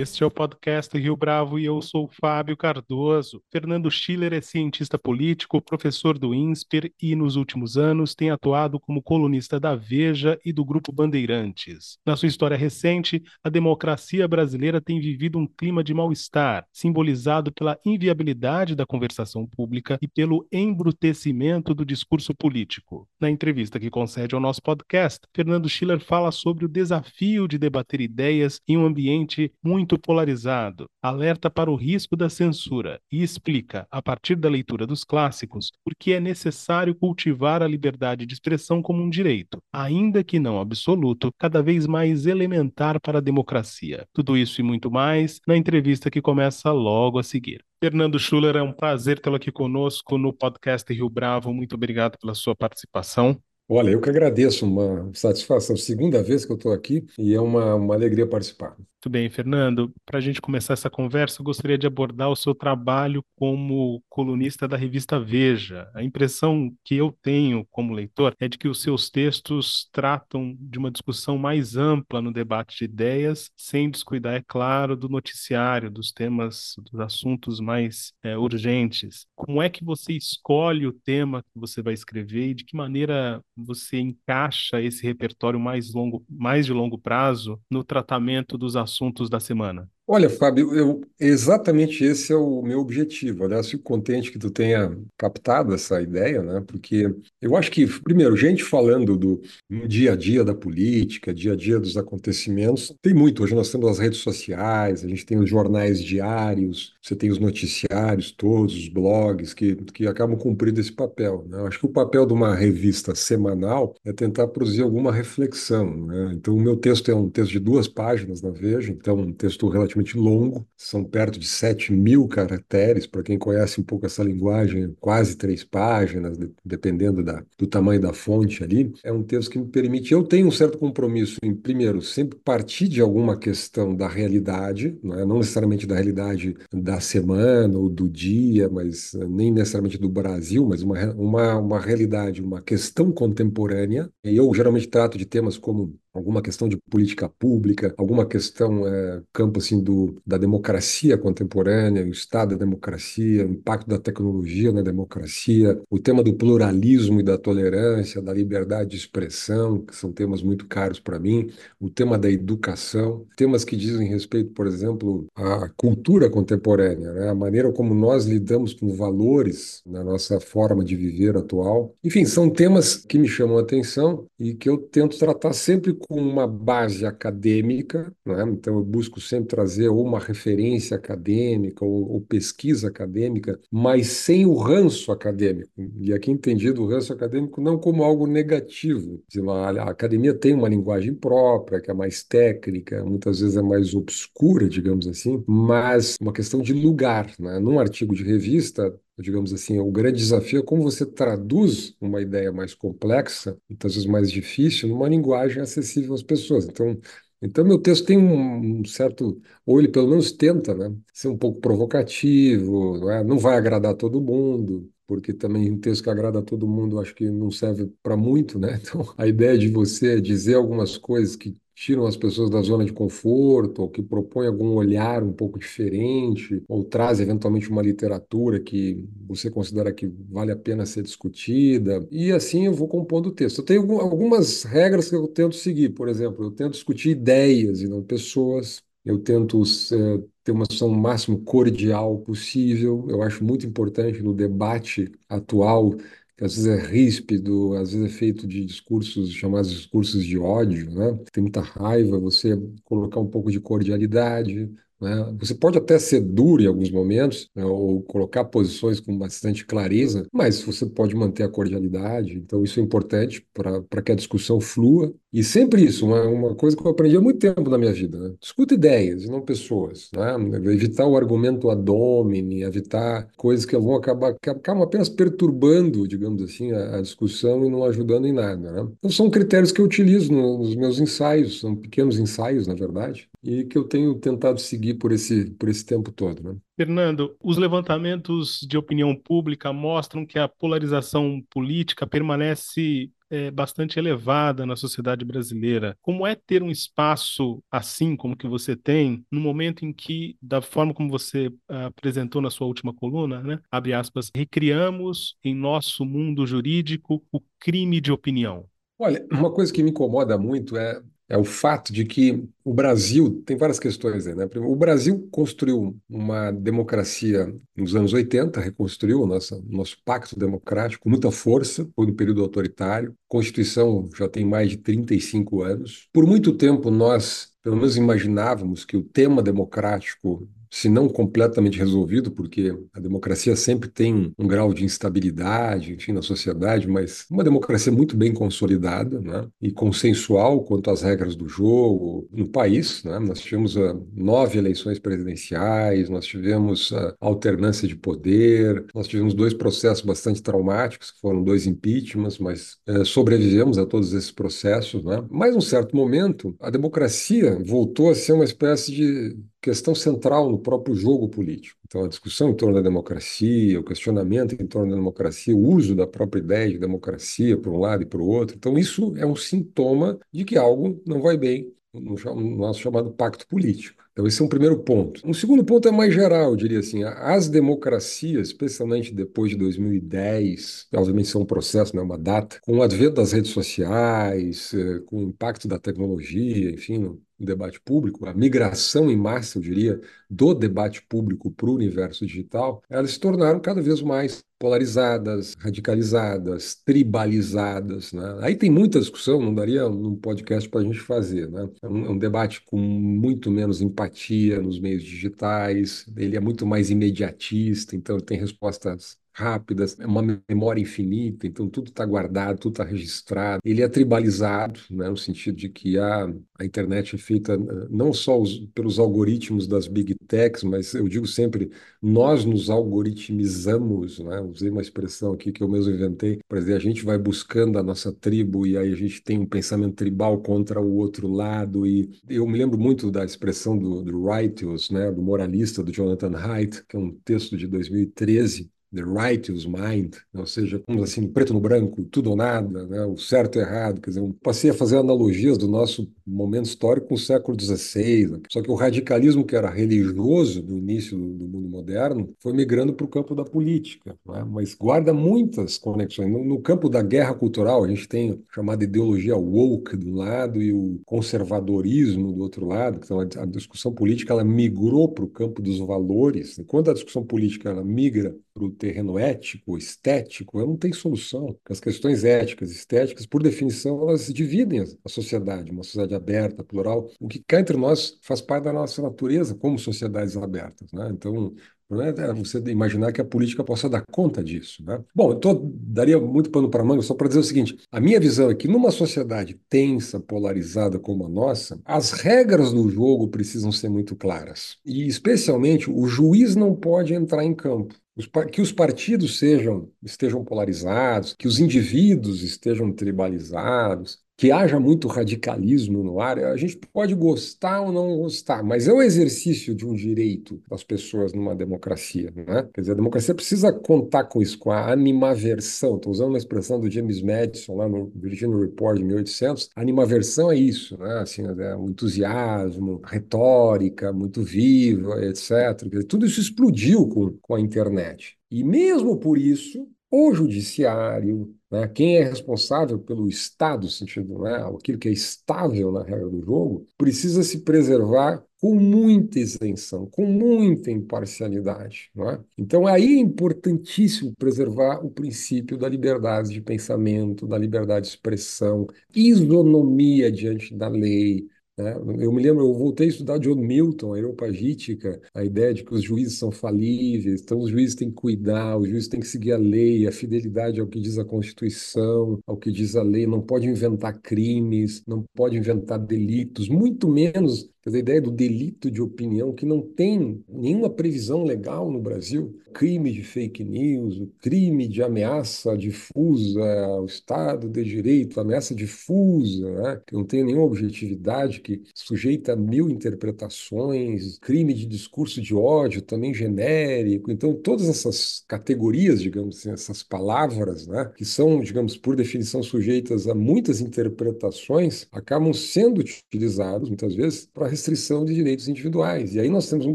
Este é o podcast Rio Bravo e eu sou Fábio Cardoso. Fernando Schiller é cientista político, professor do INSPER e, nos últimos anos, tem atuado como colunista da Veja e do Grupo Bandeirantes. Na sua história recente, a democracia brasileira tem vivido um clima de mal-estar, simbolizado pela inviabilidade da conversação pública e pelo embrutecimento do discurso político. Na entrevista que concede ao nosso podcast, Fernando Schiller fala sobre o desafio de debater ideias em um ambiente muito muito polarizado, alerta para o risco da censura e explica, a partir da leitura dos clássicos, por que é necessário cultivar a liberdade de expressão como um direito, ainda que não absoluto, cada vez mais elementar para a democracia. Tudo isso e muito mais na entrevista que começa logo a seguir. Fernando Schuller, é um prazer tê-lo aqui conosco no podcast Rio Bravo. Muito obrigado pela sua participação. Olha, eu que agradeço, uma satisfação. Segunda vez que eu estou aqui e é uma, uma alegria participar. Muito bem, Fernando. Para a gente começar essa conversa, eu gostaria de abordar o seu trabalho como colunista da revista Veja. A impressão que eu tenho como leitor é de que os seus textos tratam de uma discussão mais ampla no debate de ideias, sem descuidar, é claro, do noticiário, dos temas, dos assuntos mais é, urgentes. Como é que você escolhe o tema que você vai escrever e de que maneira você encaixa esse repertório mais longo, mais de longo prazo no tratamento dos assuntos assuntos da semana? Olha, Fábio, eu, exatamente esse é o meu objetivo. Aliás, fico contente que tu tenha captado essa ideia, né? Porque eu acho que, primeiro, gente falando do dia a dia da política, dia a dia dos acontecimentos, tem muito. Hoje nós temos as redes sociais, a gente tem os jornais diários, você tem os noticiários todos, os blogs, que, que acabam cumprindo esse papel. Né? Eu acho que o papel de uma revista semanal é tentar produzir alguma reflexão. Né? Então, o meu texto é um texto de duas páginas na Veja, então um texto relativamente relativamente longo, são perto de 7 mil caracteres, para quem conhece um pouco essa linguagem, quase três páginas, dependendo da, do tamanho da fonte ali. É um texto que me permite. Eu tenho um certo compromisso em, primeiro, sempre partir de alguma questão da realidade, não, é? não necessariamente da realidade da semana ou do dia, mas eh, nem necessariamente do Brasil, mas uma, uma, uma realidade, uma questão contemporânea. E eu geralmente trato de temas como alguma questão de política pública, alguma questão, é, campo assim, do, da democracia contemporânea, o estado da democracia, o impacto da tecnologia na democracia, o tema do pluralismo e da tolerância, da liberdade de expressão, que são temas muito caros para mim, o tema da educação, temas que dizem respeito, por exemplo, à cultura contemporânea, né? a maneira como nós lidamos com valores na nossa forma de viver atual. Enfim, são temas que me chamam a atenção e que eu tento tratar sempre com uma base acadêmica, né? então eu busco sempre trazer ou uma referência acadêmica ou, ou, pesquisa acadêmica, mas sem o ranço acadêmico. E aqui entendido o ranço acadêmico não como algo negativo. A academia tem uma linguagem própria, que é mais técnica, muitas vezes é mais obscura, digamos assim, mas uma questão de lugar. Né? Num artigo de revista, digamos assim, o grande desafio é como você traduz uma ideia mais complexa, muitas vezes mais difícil, numa linguagem acessível às pessoas. Então, então meu texto tem um, certo, ou ele pelo menos tenta, né, ser um pouco provocativo, não, é? não vai agradar todo mundo, porque também um texto que agrada a todo mundo acho que não serve para muito, né? Então, a ideia de você dizer algumas coisas que tiram as pessoas da zona de conforto, ou que propõem algum olhar um pouco diferente, ou traz eventualmente uma literatura que você considera que vale a pena ser discutida. E assim eu vou compondo o texto. Eu tenho algumas regras que eu tento seguir, por exemplo, eu tento discutir ideias e não pessoas. Eu tento é, ter uma solução o máximo cordial possível. Eu acho muito importante no debate atual que às vezes é ríspido, às vezes é feito de discursos chamados discursos de ódio, né? Tem muita raiva, você colocar um pouco de cordialidade, né? Você pode até ser duro em alguns momentos, né? ou colocar posições com bastante clareza, mas você pode manter a cordialidade. Então, isso é importante para que a discussão flua. E sempre isso, uma, uma coisa que eu aprendi há muito tempo na minha vida. Né? Discuta ideias e não pessoas. Né? Evitar o argumento ad hominem, evitar coisas que vão acabar que acabam apenas perturbando, digamos assim, a, a discussão e não ajudando em nada. Né? Então, são critérios que eu utilizo nos meus ensaios, são pequenos ensaios, na verdade, e que eu tenho tentado seguir por esse, por esse tempo todo. Né? Fernando, os levantamentos de opinião pública mostram que a polarização política permanece é, bastante elevada na sociedade brasileira. Como é ter um espaço assim como que você tem, no momento em que, da forma como você uh, apresentou na sua última coluna, né, abre aspas, recriamos em nosso mundo jurídico o crime de opinião? Olha, uma coisa que me incomoda muito é é o fato de que o Brasil tem várias questões aí, né? O Brasil construiu uma democracia nos anos 80, reconstruiu o nosso, nosso pacto democrático com muita força, foi no período autoritário. A Constituição já tem mais de 35 anos. Por muito tempo nós, pelo menos imaginávamos que o tema democrático se não completamente resolvido, porque a democracia sempre tem um grau de instabilidade, enfim, na sociedade, mas uma democracia muito bem consolidada né, e consensual quanto às regras do jogo no país. Né? Nós tivemos uh, nove eleições presidenciais, nós tivemos uh, alternância de poder, nós tivemos dois processos bastante traumáticos, que foram dois impeachments, mas uh, sobrevivemos a todos esses processos. Né? Mas, num certo momento, a democracia voltou a ser uma espécie de questão central no próprio jogo político. Então, a discussão em torno da democracia, o questionamento em torno da democracia, o uso da própria ideia de democracia por um lado e para o outro. Então, isso é um sintoma de que algo não vai bem no nosso chamado pacto político. Então, esse é um primeiro ponto. Um segundo ponto é mais geral, eu diria assim, as democracias, especialmente depois de 2010, obviamente são um processo, não é uma data, com o advento das redes sociais, eh, com o impacto da tecnologia, enfim, no debate público, a migração em massa, eu diria, do debate público para o universo digital, elas se tornaram cada vez mais polarizadas, radicalizadas, tribalizadas. Né? Aí tem muita discussão, não daria um podcast para a gente fazer. Né? É um, é um, debate com muito menos empatia nos meios digitais, ele é muito mais imediatista, então ele tem respostas rápidas, é uma memória infinita, então tudo está guardado, tudo está registrado. Ele é tribalizado, né, no sentido de que a, a internet é feita eh, não só os, pelos algoritmos das big techs, mas eu digo sempre, nós nos algoritmizamos, né, usei uma expressão aqui que eu mesmo inventei, para dizer, a gente vai buscando a nossa tribo e aí a gente tem um pensamento tribal contra o outro lado, e eu me lembro muito da expressão do, do Righteous, né, do moralista, do Jonathan Haidt, que é um texto de 2013, the righteous mind, ou seja, assim, preto no branco, tudo ou nada, né? o certo e errado. Quer dizer, eu passei a fazer analogias do nosso momento histórico com o século XVI. Né? Só que o radicalismo que era religioso no início do, do mundo moderno foi migrando para o campo da política, né? mas guarda muitas conexões. No, no, campo da guerra cultural, a gente tem a chamada ideologia woke um lado e o conservadorismo do outro lado. Então, a, a discussão política ela migrou para o campo dos valores. Enquanto a discussão política ela migra para o terreno ético, estético, não tem solução. As questões éticas, estéticas, por definição, elas dividem a sociedade, uma sociedade aberta, plural. O que cá entre nós faz parte da nossa natureza como sociedades abertas. Né? Então, não é você imaginar que a política possa dar conta disso. Né? Bom, eu tô, daria muito pano para manga só para dizer o seguinte: a minha visão é que numa sociedade tensa, polarizada como a nossa, as regras do jogo precisam ser muito claras. E, especialmente, o juiz não pode entrar em campo que os partidos sejam, estejam polarizados, que os indivíduos estejam tribalizados, que haja muito radicalismo no ar, a gente pode gostar ou não gostar, mas é o exercício de um direito das pessoas numa democracia, né? Quer dizer, a democracia precisa contar com isso, com a animaversão. Estou usando uma expressão do James Madison lá no Virginia Report de 1800. animaversão é isso, né? Assim, é um entusiasmo, retórica muito viva, etc. Dizer, tudo isso explodiu com, com a internet. E mesmo por isso, o judiciário, né, quem é responsável pelo Estado, no sentido, né, aquilo que é estável na regra do jogo, precisa se preservar com muita isenção, com muita imparcialidade. É? Então, aí é importantíssimo preservar o princípio da liberdade de pensamento, da liberdade de expressão, isonomia diante da lei, né? Eu me lembro, eu voltei a estudar John Milton, a Areopagítica, a ideia de que os juízes são falíveis, então os juízes têm que cuidar, os juízes têm que seguir a lei, a fidelidade ao que diz a Constituição, ao que diz a lei, não pode inventar crimes, não pode inventar delitos, muito menos Dizer, a ideia do delito de opinião, que não tem nenhuma previsão legal no Brasil, crime de fake news, o crime de ameaça difusa ao Estado de Direito, ameaça difusa, né? que não tem nenhuma objetividade, que sujeita a mil interpretações, crime de discurso de ódio também genérico. Então, todas essas categorias, digamos assim, essas palavras, né, que são, digamos, por definição sujeitas a muitas interpretações, acabam sendo utilizados, muitas vezes, para restrição de direitos individuais. E aí nós temos um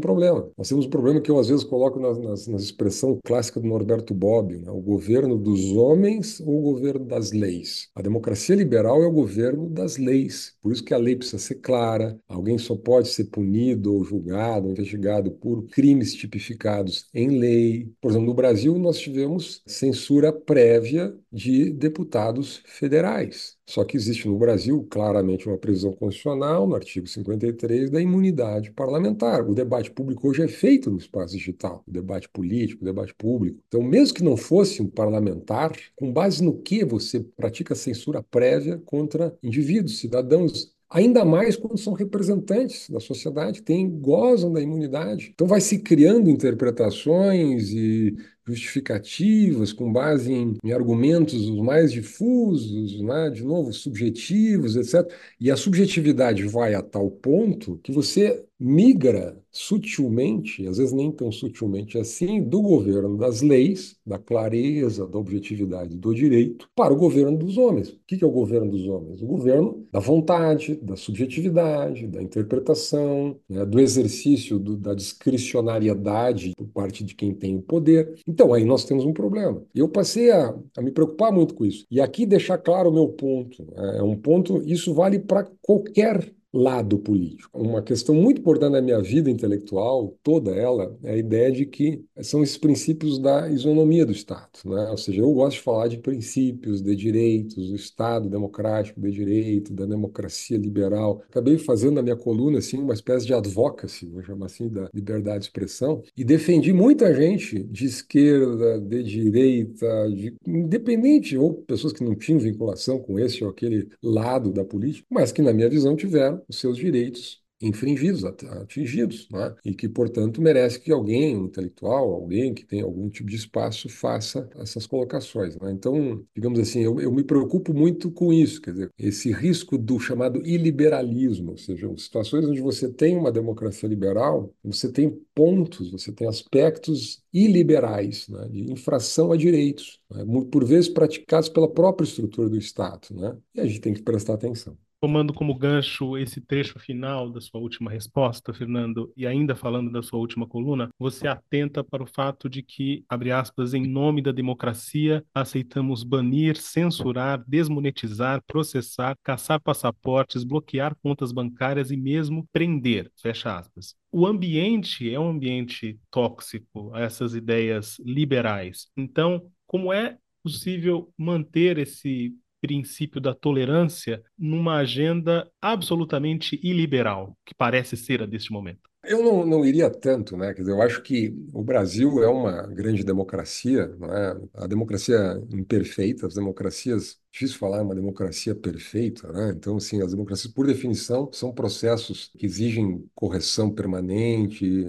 problema. Nós temos um problema que eu, às vezes, coloco nas, nas, nas expressão clássica do Norberto Bobbio, né? o governo dos homens ou o governo das leis. A democracia liberal é o governo das leis. Por isso que a lei precisa ser clara, alguém só pode ser punido ou julgado, ou investigado por crimes tipificados em lei. Por exemplo, no Brasil nós tivemos censura prévia de deputados federais. Só que existe no Brasil claramente uma previsão constitucional, no artigo 53, da imunidade parlamentar. O debate público hoje é feito no espaço digital, o debate político, o debate público. Então, mesmo que não fosse um parlamentar, com base no que você pratica censura prévia contra indivíduos, cidadãos ainda mais quando são representantes da sociedade, têm, gozam da imunidade. Então vai se criando interpretações e justificativas com base em, em argumentos os mais difusos, né? de novo, subjetivos, etc. E a subjetividade vai a tal ponto que você migra sutilmente, às vezes nem tão sutilmente assim, do governo das leis, da clareza, da objetividade do direito, para o governo dos homens. O que é o governo dos homens? O governo da vontade, da subjetividade, da interpretação, né, do exercício do, da discricionariedade por parte de quem tem o poder. Então, aí nós temos um problema. Eu passei a, a me preocupar muito com isso. E aqui deixar claro o meu ponto. Né, é um ponto, isso vale para qualquer lado político. Uma questão muito importante na minha vida intelectual, toda ela, é a ideia de que são esses princípios da isonomia do Estado. Né? Ou seja, eu gosto de falar de princípios, de direitos, do Estado democrático de direito, da democracia liberal. Acabei fazendo na minha coluna assim, uma espécie de advocacy, vou chamar assim, da liberdade de expressão, e defendi muita gente de esquerda, de direita, de, independente, ou pessoas que não tinham vinculação com esse ou aquele lado da política, mas que, na minha visão, tiveram os seus direitos infringidos, atingidos, né? e que, portanto, merece que alguém, um intelectual, alguém que tem algum tipo de espaço, faça essas colocações. Né? Então, digamos assim, eu, eu, me preocupo muito com isso, quer dizer, esse risco do chamado iliberalismo, ou seja, situações onde você tem uma democracia liberal, você tem pontos, você tem aspectos iliberais, né? de infração a direitos, né? por vezes praticados pela própria estrutura do Estado, né? e a gente tem que prestar atenção. Tomando como gancho esse trecho final da sua última resposta, Fernando, e ainda falando da sua última coluna, você atenta para o fato de que, abre aspas, em nome da democracia, aceitamos banir, censurar, desmonetizar, processar, caçar passaportes, bloquear contas bancárias e mesmo prender, fecha aspas. O ambiente é um ambiente tóxico a essas ideias liberais. Então, como é possível manter esse princípio da tolerância numa agenda absolutamente iliberal, que parece ser a deste momento? Eu não, não iria tanto, né? Quer dizer, eu acho que o Brasil é uma grande democracia, não é? A democracia imperfeita, as democracias difícil falar uma democracia perfeita, né? Então, assim, as democracias, por definição, são processos que exigem correção permanente,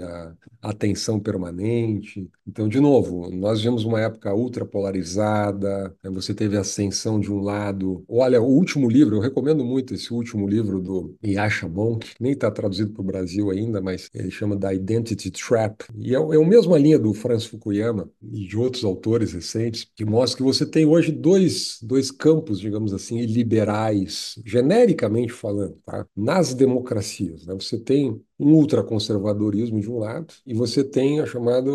atenção permanente. Então, de novo, nós vivemos uma época ultra polarizada, né? você teve a ascensão de um lado. Olha, o último livro, eu recomendo muito esse último livro do Yasha Monk, nem está traduzido para o Brasil ainda, mas ele chama da Identity Trap. E é, é a mesma linha do Francis Fukuyama e de outros autores recentes, que mostra que você tem hoje dois, dois campos campos, digamos assim, liberais, genericamente falando, tá? nas democracias. Né? Você tem um ultraconservadorismo de um lado e você tem a chamada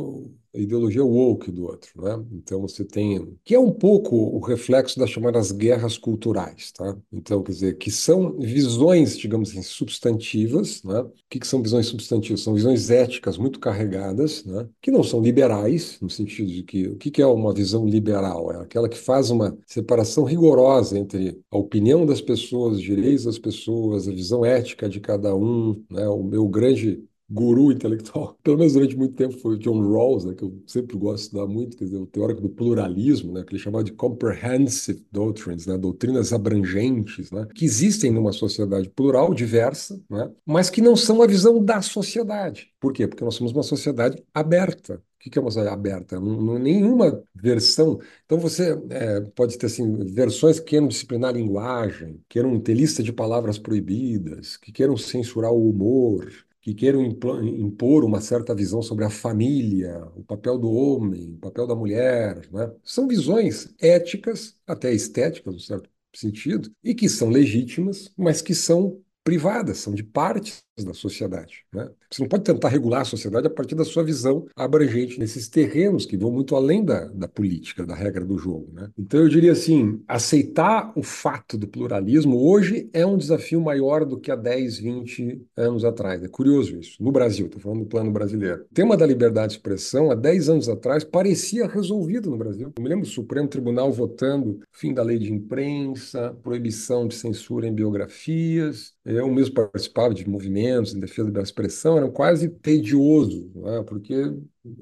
ideologia woke do outro, né? Então você tem que é um pouco o reflexo das chamadas guerras culturais, tá? Então quer dizer que são visões, digamos assim, substantivas, né? O que, que são visões substantivas? São visões éticas muito carregadas, né? Que não são liberais no sentido de que o que, que é uma visão liberal? É aquela que faz uma separação rigorosa entre a opinião das pessoas, os direitos das pessoas, a visão ética de cada um, né? O meu grande guru intelectual, pelo menos durante muito tempo, foi o John Rawls, né, que eu sempre gosto de estudar muito, quer dizer, o teórico do pluralismo, né, que ele chamava de comprehensive doctrines, né, doutrinas abrangentes, né, que existem numa sociedade plural, diversa, né, mas que não são a visão da sociedade. Por quê? Porque nós somos uma sociedade aberta. O que é uma sociedade aberta? Não, não, nenhuma versão. Então você é, pode ter assim, versões que queiram disciplinar a linguagem, queiram ter lista de palavras proibidas, que queiram censurar o humor, que queiram impor uma certa visão sobre a família, o papel do homem, o papel da mulher. Né? São visões éticas, até estéticas, no certo sentido, e que são legítimas, mas que são privadas, são de partes da sociedade. Né? Você não pode tentar regular a sociedade a partir da sua visão abrangente nesses terrenos que vão muito além da, da política, da regra do jogo. Né? Então eu diria assim, aceitar o fato do pluralismo hoje é um desafio maior do que há 10, 20 anos atrás. É curioso isso. No Brasil, estou falando do plano brasileiro. O tema da liberdade de expressão, há 10 anos atrás, parecia resolvido no Brasil. Eu me lembro do Supremo Tribunal votando fim da lei de imprensa, proibição de censura em biografias. Eu mesmo participava de movimentos movimentos em defesa da expressão eram quase tedioso, né? porque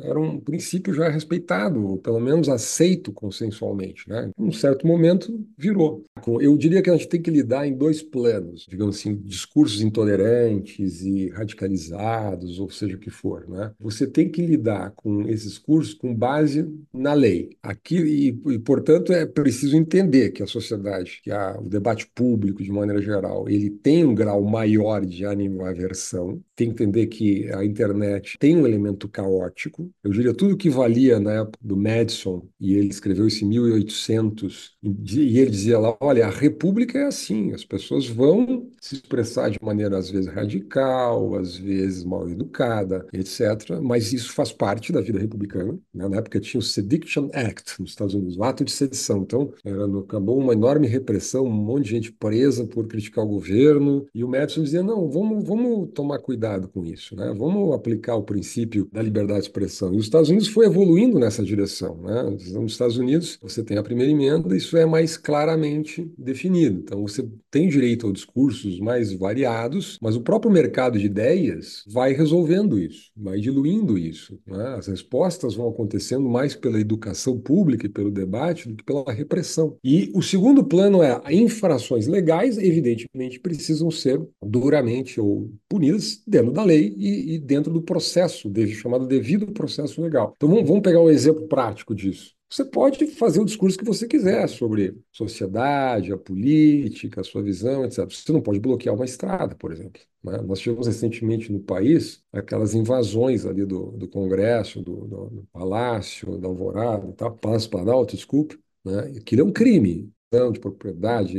era um princípio já respeitado, ou pelo menos aceito consensualmente. Né? Em um certo momento, virou. Eu diria que a gente tem que lidar em dois planos, digamos assim, discursos intolerantes e radicalizados, ou seja o que for. Né? Você tem que lidar com esses cursos com base na lei. Aqui, e, e, portanto, é preciso entender que a sociedade, que a, o debate público, de maneira geral, ele tem um grau maior de animaversão, tem que entender que a internet tem um elemento caótico, eu diria tudo que valia na época do Madison, e ele escreveu isso em 1800, e ele dizia lá: olha, a república é assim, as pessoas vão se expressar de maneira às vezes radical, às vezes mal educada, etc. Mas isso faz parte da vida republicana. Né? Na época tinha o Sediction Act nos Estados Unidos, o ato de sedição. Então, era, acabou uma enorme repressão, um monte de gente presa por criticar o governo, e o Madison dizia: não, vamos, vamos tomar cuidado com isso, né? vamos aplicar o princípio da liberdade E os Estados Unidos foi evoluindo nessa direção. Né? Nos Estados Unidos, você tem a primeira emenda, isso é mais claramente definido. Então, você tem direito a discursos mais variados, mas o próprio mercado de ideias vai resolvendo isso, vai diluindo isso. Né? As respostas vão acontecendo mais pela educação pública e pelo debate do que pela repressão. E o segundo plano é infrações legais, evidentemente, precisam ser duramente ou punidas dentro da lei e, e dentro do processo chamado devido processo legal. Então vamos, vamos pegar um exemplo prático disso. Você pode fazer o discurso que você quiser sobre sociedade, a política, a sua visão, etc. Você não pode bloquear uma estrada, por exemplo. Né? Nós tivemos recentemente no país aquelas invasões ali do, do Congresso, do, do, do Palácio, da Alvorada, tá? Palácio Planalto, desculpe. Né? Aquilo é um crime de propriedade,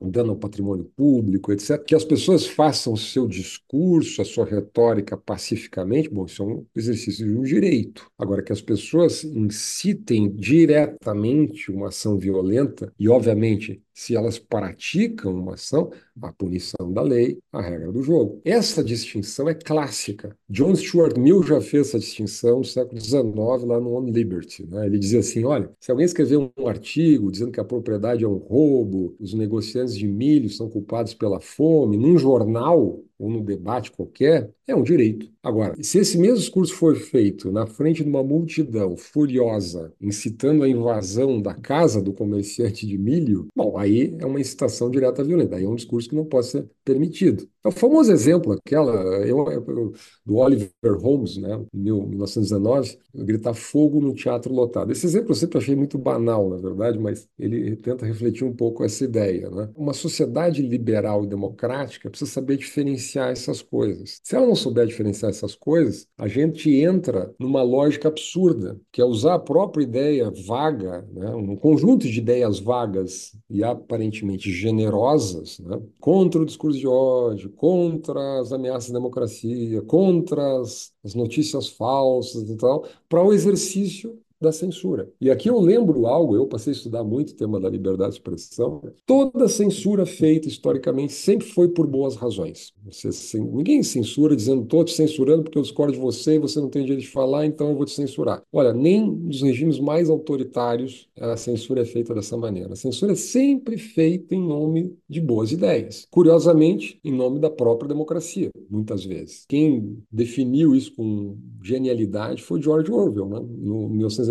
um dano ao patrimônio público, etc., que as pessoas façam o seu discurso, a sua retórica pacificamente, bom, isso é um exercício de um direito. Agora, que as pessoas incitem diretamente uma ação violenta, e obviamente se elas praticam uma ação, a punição da lei, a regra do jogo. Essa distinção é clássica. John Stuart Mill já fez essa distinção no século XIX, lá no On Liberty. Né? Ele dizia assim: olha, se alguém escrever um artigo dizendo que a propriedade é um roubo, os negociantes de milho são culpados pela fome, num jornal, ou num debate qualquer, é um direito. Agora, se esse mesmo discurso for feito na frente de uma multidão furiosa, incitando a invasão da casa do comerciante de milho, bom, aí é uma incitação direta à violência, aí é um discurso que não pode ser permitido. É o famoso exemplo, aquela eu, eu, do Oliver Holmes, né, em 1919, gritar fogo no teatro lotado. Esse exemplo eu sempre achei muito banal, na verdade, mas ele tenta refletir um pouco essa ideia. Né? Uma sociedade liberal e democrática precisa saber diferenciar essas coisas. Se ela não souber diferenciar essas coisas, a gente entra numa lógica absurda, que é usar a própria ideia vaga, né, um conjunto de ideias vagas e aparentemente generosas, né, contra o discurso de ódio, contra as ameaças à democracia, contra as, as notícias falsas e tal, para o exercício da censura. E aqui eu lembro algo, eu passei a estudar muito o tema da liberdade de expressão. Toda censura feita historicamente sempre foi por boas razões. Você, ninguém censura dizendo, estou te censurando porque eu discordo de você e você não tem direito de falar, então eu vou te censurar. Olha, nem nos regimes mais autoritários a censura é feita dessa maneira. A censura é sempre feita em nome de boas ideias. Curiosamente, em nome da própria democracia, muitas vezes. Quem definiu isso com genialidade foi George Orwell, né? no 1984,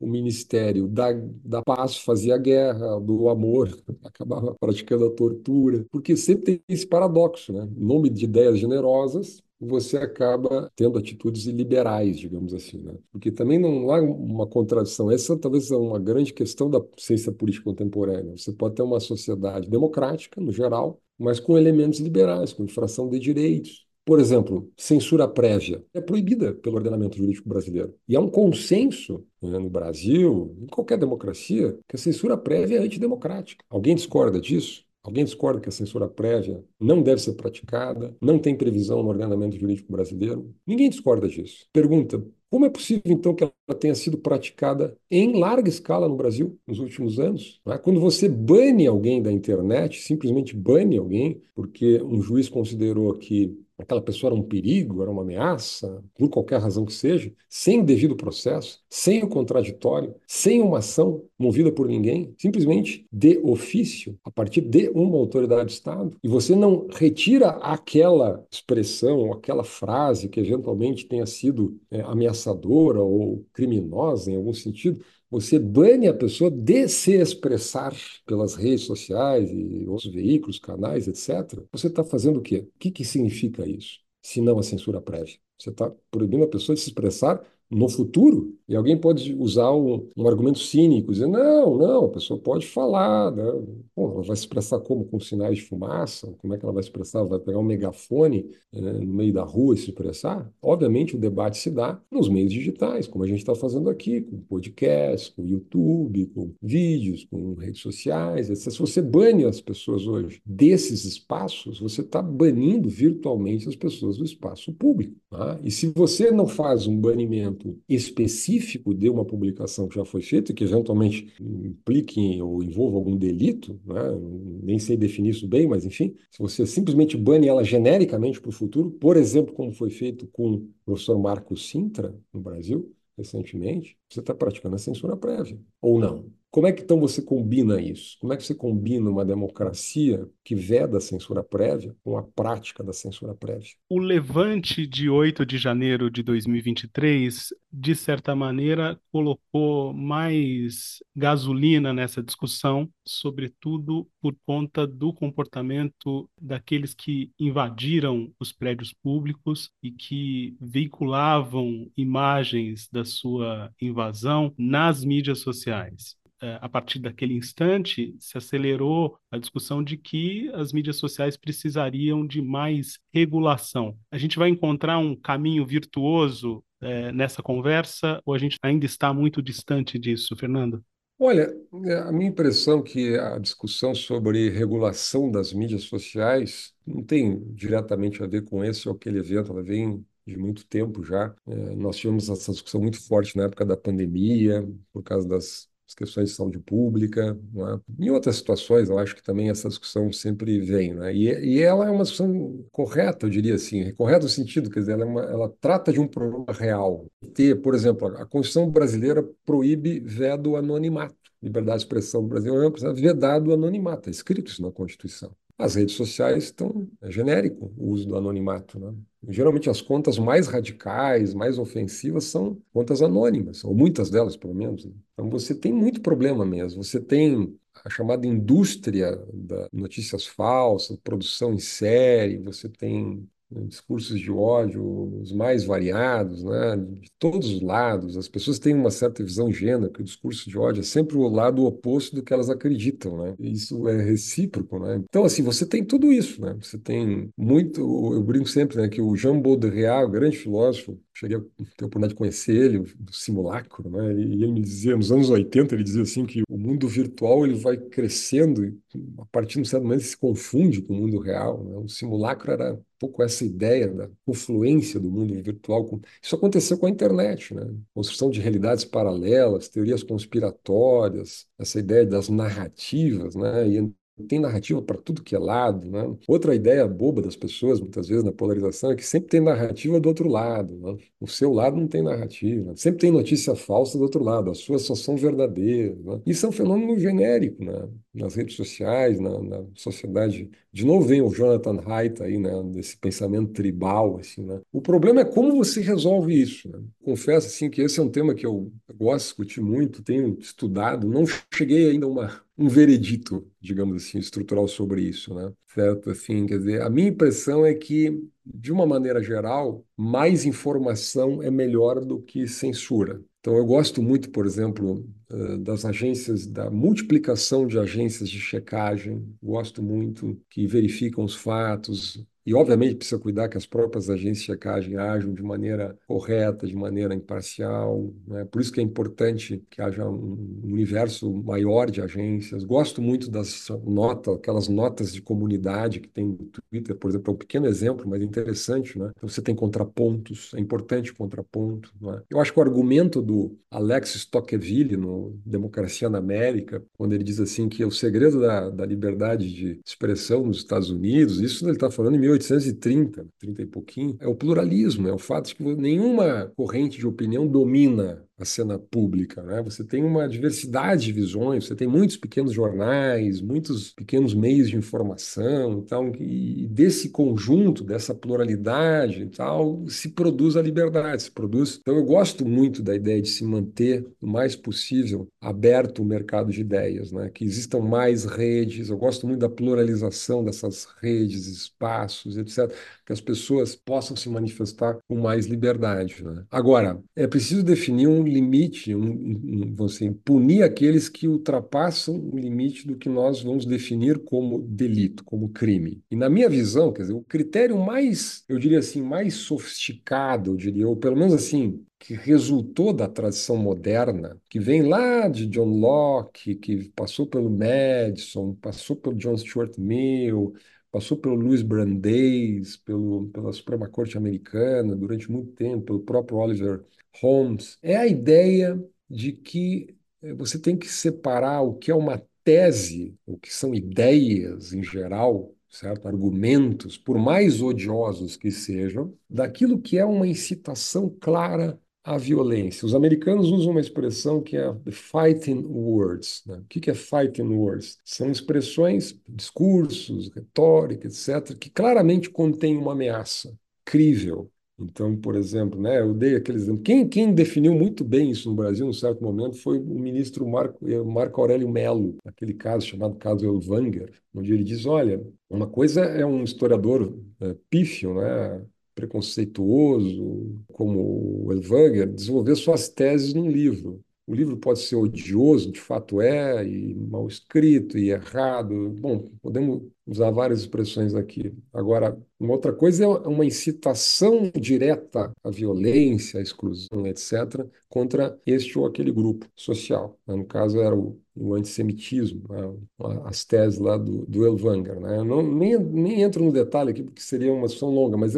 o Ministério da, da Paz fazia guerra, do amor acabava praticando a tortura, porque sempre tem esse paradoxo, né? Em nome de ideias generosas, você acaba tendo atitudes liberais, digamos assim, né? Porque também não há uma contradição. Essa talvez é uma grande questão da ciência política contemporânea. Você pode ter uma sociedade democrática, no geral, mas com elementos liberais, com infração de direitos, por exemplo, censura prévia é proibida pelo ordenamento jurídico brasileiro. E há um consenso né, no Brasil, em qualquer democracia, que a censura prévia é antidemocrática. Alguém discorda disso? Alguém discorda que a censura prévia não deve ser praticada, não tem previsão no ordenamento jurídico brasileiro? Ninguém discorda disso. Pergunta: como é possível, então, que ela tenha sido praticada em larga escala no Brasil nos últimos anos? É? Quando você bane alguém da internet, simplesmente bane alguém, porque um juiz considerou que aquela pessoa era um perigo, era uma ameaça, por qualquer razão que seja, sem o devido processo, sem o contraditório, sem uma ação movida por ninguém, simplesmente de ofício, a partir de uma autoridade do Estado, e você não retira aquela expressão, aquela frase que eventualmente tenha sido é, ameaçadora ou criminosa em algum sentido, você bane a pessoa de se expressar pelas redes sociais e outros veículos, canais, etc., você está fazendo o quê? O que, que significa isso? Se não a censura prévia. Você está proibindo a pessoa de se expressar no futuro. E alguém pode usar um, um, argumento cínico, dizer, não, não, a pessoa pode falar, né? Bom, ela vai se expressar como? Com sinais de fumaça? Como é que ela vai se expressar? Vai pegar um megafone né, no meio da rua e se expressar? Obviamente o debate se dá nos meios digitais, como a gente está fazendo aqui, com podcast, com YouTube, com vídeos, com redes sociais, etc. Se você bane as pessoas hoje desses espaços, você está banindo virtualmente as pessoas do espaço público. Tá? E se você não faz um banimento específico de uma publicação que já foi feita, que eventualmente implique ou envolva algum delito, né? nem sei definir isso bem, mas enfim, se você simplesmente bane ela genericamente para o futuro, por exemplo, como foi feito com o professor Marco Sintra no Brasil, recentemente, você está praticando a censura prévia, ou não? Como é que então você combina isso? Como é que você combina uma democracia que veda a censura prévia com a prática da censura prévia? O levante de 8 de janeiro de 2023, de certa maneira, colocou mais gasolina nessa discussão, sobretudo por conta do comportamento daqueles que invadiram os prédios públicos e que veiculavam imagens da sua invasão nas mídias sociais. É, a partir daquele instante, se acelerou a discussão de que as mídias sociais precisariam de mais regulação. A gente vai encontrar um caminho virtuoso é, nessa conversa ou a gente ainda está muito distante disso, Fernando? Olha, é, a minha impressão é que a discussão sobre regulação das mídias sociais não tem diretamente a ver com esse ou aquele evento, ela vem de muito tempo já. É, nós tivemos essa discussão muito forte na época da pandemia, por causa das as questões de saúde pública, é? em outras situações, eu acho que também essa discussão sempre vem, né? e, e ela é uma discussão correta, eu diria assim, correta no sentido, quer dizer, ela, é uma, ela trata de um problema real. Ter, por exemplo, a Constituição brasileira proíbe vedo anonimato, liberdade de expressão brasileira é vedado o anonimato, é escrito isso na Constituição. As redes sociais estão é genérico o uso do anonimato, né? Geralmente as contas mais radicais, mais ofensivas são contas anônimas, ou muitas delas, pelo menos. Né? Então você tem muito problema mesmo. Você tem a chamada indústria da notícias falsas, produção em série, você tem discursos de ódio os mais variados, né, de todos os lados. As pessoas têm uma certa visão ingênua que o discurso de ódio é sempre o lado oposto do que elas acreditam, né? Isso é recíproco, né? Então, assim, você tem tudo isso, né? Você tem muito... Eu brinco sempre, né, que o Jean Baudrillard, o grande filósofo, cheguei a ter a oportunidade de conhecer ele, do simulacro, né? E ele me dizia, nos anos 80, ele dizia assim que o mundo virtual ele vai crescendo e a partir de um certo momento se confunde com o mundo real, né? O simulacro era pouco essa ideia da confluência do mundo virtual. Com... Isso aconteceu com a internet, né? Construção de realidades paralelas, teorias conspiratórias, essa ideia das narrativas, né? E tem narrativa para tudo que é lado, né? Outra ideia boba das pessoas, muitas vezes, na polarização, é que sempre tem narrativa do outro lado, né? O seu lado não tem narrativa. Sempre tem notícia falsa do outro lado, as suas só são verdadeiras, né? Isso é um fenômeno genérico, né? Nas redes sociais, na, na sociedade. De novo vem o Jonathan Haidt aí, né? Desse pensamento tribal, assim, né? O problema é como você resolve isso, né? Confesso, assim, que esse é um tema que eu gosto de discutir muito, tenho estudado, não cheguei ainda a uma um veredito, digamos assim, estrutural sobre isso, né? Certo? Assim, quer dizer, a minha impressão é que, de uma maneira geral, mais informação é melhor do que censura. Então, eu gosto muito, por exemplo, eh, das agências, da multiplicação de agências de checagem, gosto muito que verificam os fatos, e, obviamente, precisa cuidar que as próprias agências de checagem ajam de maneira correta, de maneira imparcial. Né? Por isso que é importante que haja um universo maior de agências. Gosto muito das notas, aquelas notas de comunidade que tem no Twitter, por exemplo, é um pequeno exemplo, mas interessante. Né? Então, você tem contrapontos, é importante contraponto. Né? Eu acho que o argumento do Alex Tocqueville, no Democracia na América, quando ele diz assim que o segredo da, da liberdade de expressão nos Estados Unidos, isso ele está falando em 1830, 30 e pouquinho, é o pluralismo, é o fato de que nenhuma corrente de opinião domina a cena pública, né? Você tem uma diversidade de visões, você tem muitos pequenos jornais, muitos pequenos meios de informação, então, e desse conjunto, dessa pluralidade e tal, se produz a liberdade, se produz. Então, eu gosto muito da ideia de se manter o mais possível aberto o mercado de ideias, né? Que existam mais redes. Eu gosto muito da pluralização dessas redes, espaços, etc que as pessoas possam se manifestar com mais liberdade. Né? Agora, é preciso definir um limite, um, um, punir aqueles que ultrapassam o limite do que nós vamos definir como delito, como crime. E na minha visão, quer dizer, o critério mais, eu diria assim, mais sofisticado, eu diria, ou pelo menos assim, que resultou da tradição moderna, que vem lá de John Locke, que passou pelo Madison, passou pelo John Stuart Mill, passou pelo Luiz Brandeis, pelo, pela Suprema Corte Americana durante muito tempo, pelo próprio Oliver Holmes, é a ideia de que eh, você tem que separar o que é uma tese, o que são ideias em geral, certo? Argumentos, por mais odiosos que sejam, daquilo que é uma incitação clara a violência. Os americanos usam uma expressão que é fighting words. Né? O que é fighting words? São expressões, discursos, retórica, etc., que claramente contêm uma ameaça crível. Então, por exemplo, né, eu dei aqueles Quem, quem definiu muito bem isso no Brasil, num certo momento, foi o ministro Marco, eh, Marco Aurélio Melo, aquele caso chamado caso Elvanger, onde ele diz: olha, uma coisa é um historiador é, pífio, né, preconceituoso, como o Elvanger, desenvolver suas teses num livro. O livro pode ser odioso, de fato é, e mal escrito e errado. Bom, podemos usar várias expressões aqui. Agora, uma outra coisa é uma incitação direta à violência, à exclusão, etc., contra este ou aquele grupo social. No caso, era o, o antissemitismo, né? as teses lá do, do Elvanger. Né? não, nem, nem entro no detalhe aqui, porque seria uma sessão longa, mas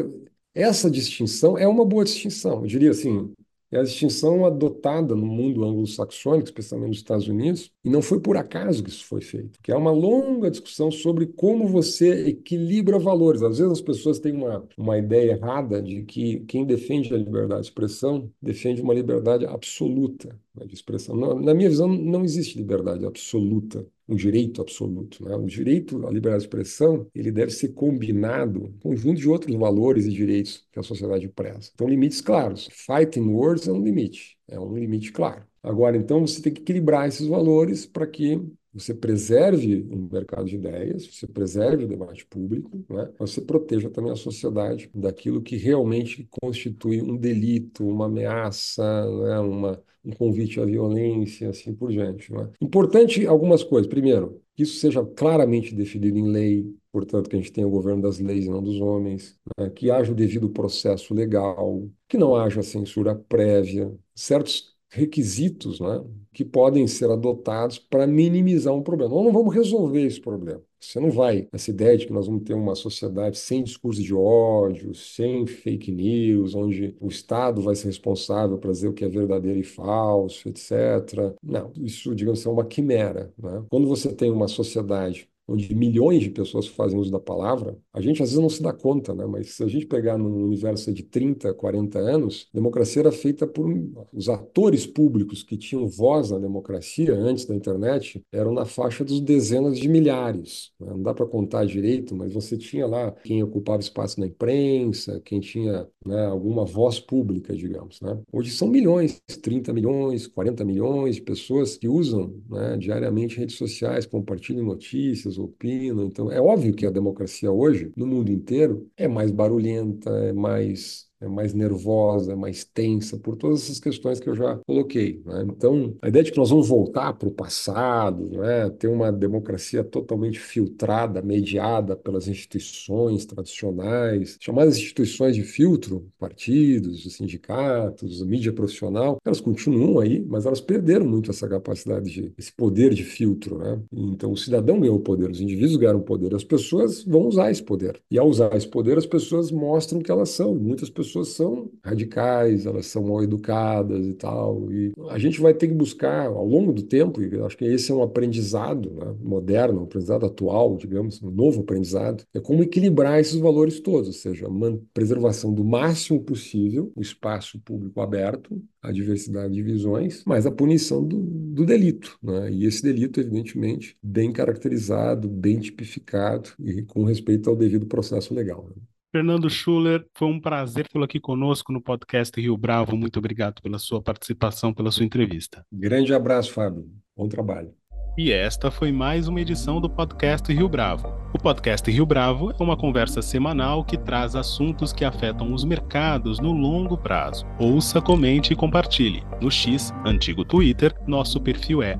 essa distinção é uma boa distinção. Eu diria assim, é a distinção adotada no mundo anglo-saxônico, especialmente nos Estados Unidos, e não foi por acaso que isso foi feito, que é uma longa discussão sobre como você equilibra valores. Às vezes as pessoas têm uma, uma ideia errada de que quem defende a liberdade de expressão defende uma liberdade absoluta né, de expressão. Na, na minha visão, não existe liberdade absoluta um direito absoluto. Né? O direito à liberdade de expressão ele deve ser combinado com um conjunto de outros valores e direitos que a sociedade preza. Então, limites claros. Fighting words é um limite, é um limite claro. Agora, então, você tem que equilibrar esses valores para que você preserve o mercado de ideias, você preserve o debate público, né? você proteja também a sociedade daquilo que realmente constitui um delito, uma ameaça, né? uma, um convite à violência, assim por diante. Né? Importante algumas coisas. Primeiro, que isso seja claramente definido em lei, portanto, que a gente tenha o governo das leis e não dos homens, né? que haja o devido processo legal, que não haja censura prévia, certos requisitos, né, que podem ser adotados para minimizar um problema. Nós não vamos resolver esse problema. Você não vai, essa ideia de que nós vamos ter uma sociedade sem discurso de ódio, sem fake news, onde o Estado vai ser responsável para dizer o que é verdadeiro e falso, etc. Não, isso, digamos, é uma quimera. Né? Quando você tem uma sociedade onde milhões de pessoas fazem uso da palavra, a gente às vezes não se dá conta, né? Mas se a gente pegar num universo de 30, 40 anos, democracia era feita por os atores públicos que tinham voz na democracia antes da internet, eram na faixa dos dezenas de milhares. Né? Não dá para contar direito, mas você tinha lá quem ocupava espaço na imprensa, quem tinha né, alguma voz pública, digamos. Né? Hoje são milhões, 30 milhões, 40 milhões de pessoas que usam né, diariamente redes sociais, compartilham notícias, pessoas opinam. Então, é óbvio que a democracia hoje, no mundo inteiro, é mais barulhenta, é mais mais nervosa, é mais tensa, por todas essas questões que eu já coloquei. Né? Então, a ideia de que nós vamos voltar para o passado, né? ter uma democracia totalmente filtrada, mediada pelas instituições tradicionais, chamadas instituições de filtro, partidos, sindicatos, mídia profissional, elas continuam aí, mas elas perderam muito essa capacidade, de, esse poder de filtro. Né? Então, o cidadão ganhou poder, os indivíduos ganharam poder, as pessoas vão usar esse poder. E ao usar esse poder, as pessoas mostram que elas são. Muitas pessoas pessoas são radicais, elas são mal educadas e tal. E a gente vai ter que buscar ao longo do tempo, e acho que esse é um aprendizado né, moderno, um aprendizado atual, digamos, um novo aprendizado, é como equilibrar esses valores todos, ou seja, a preservação do máximo possível, o espaço público aberto, a diversidade de visões, mas a punição do, do delito. Né? E esse delito, evidentemente, bem caracterizado, bem tipificado e com respeito ao devido processo legal. Né? Fernando Schuller, foi um prazer tê-lo aqui conosco no podcast Rio Bravo. Muito obrigado pela sua participação, pela sua entrevista. Grande abraço, Fábio. Bom trabalho. E esta foi mais uma edição do podcast Rio Bravo. O podcast Rio Bravo é uma conversa semanal que traz assuntos que afetam os mercados no longo prazo. Ouça, comente e compartilhe. No X, antigo Twitter, nosso perfil é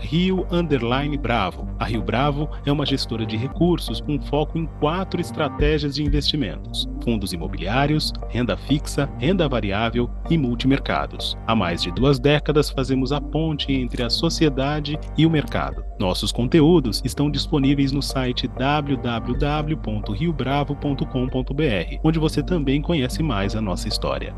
@rio Bravo. A Rio Bravo é uma gestora de recursos com foco em quatro estratégias de investimentos: fundos imobiliários, renda fixa, renda variável e multimercados. Há mais de duas décadas fazemos a ponte entre a sociedade e e o mercado. Nossos conteúdos estão disponíveis no site www.riobravo.com.br, onde você também conhece mais a nossa história.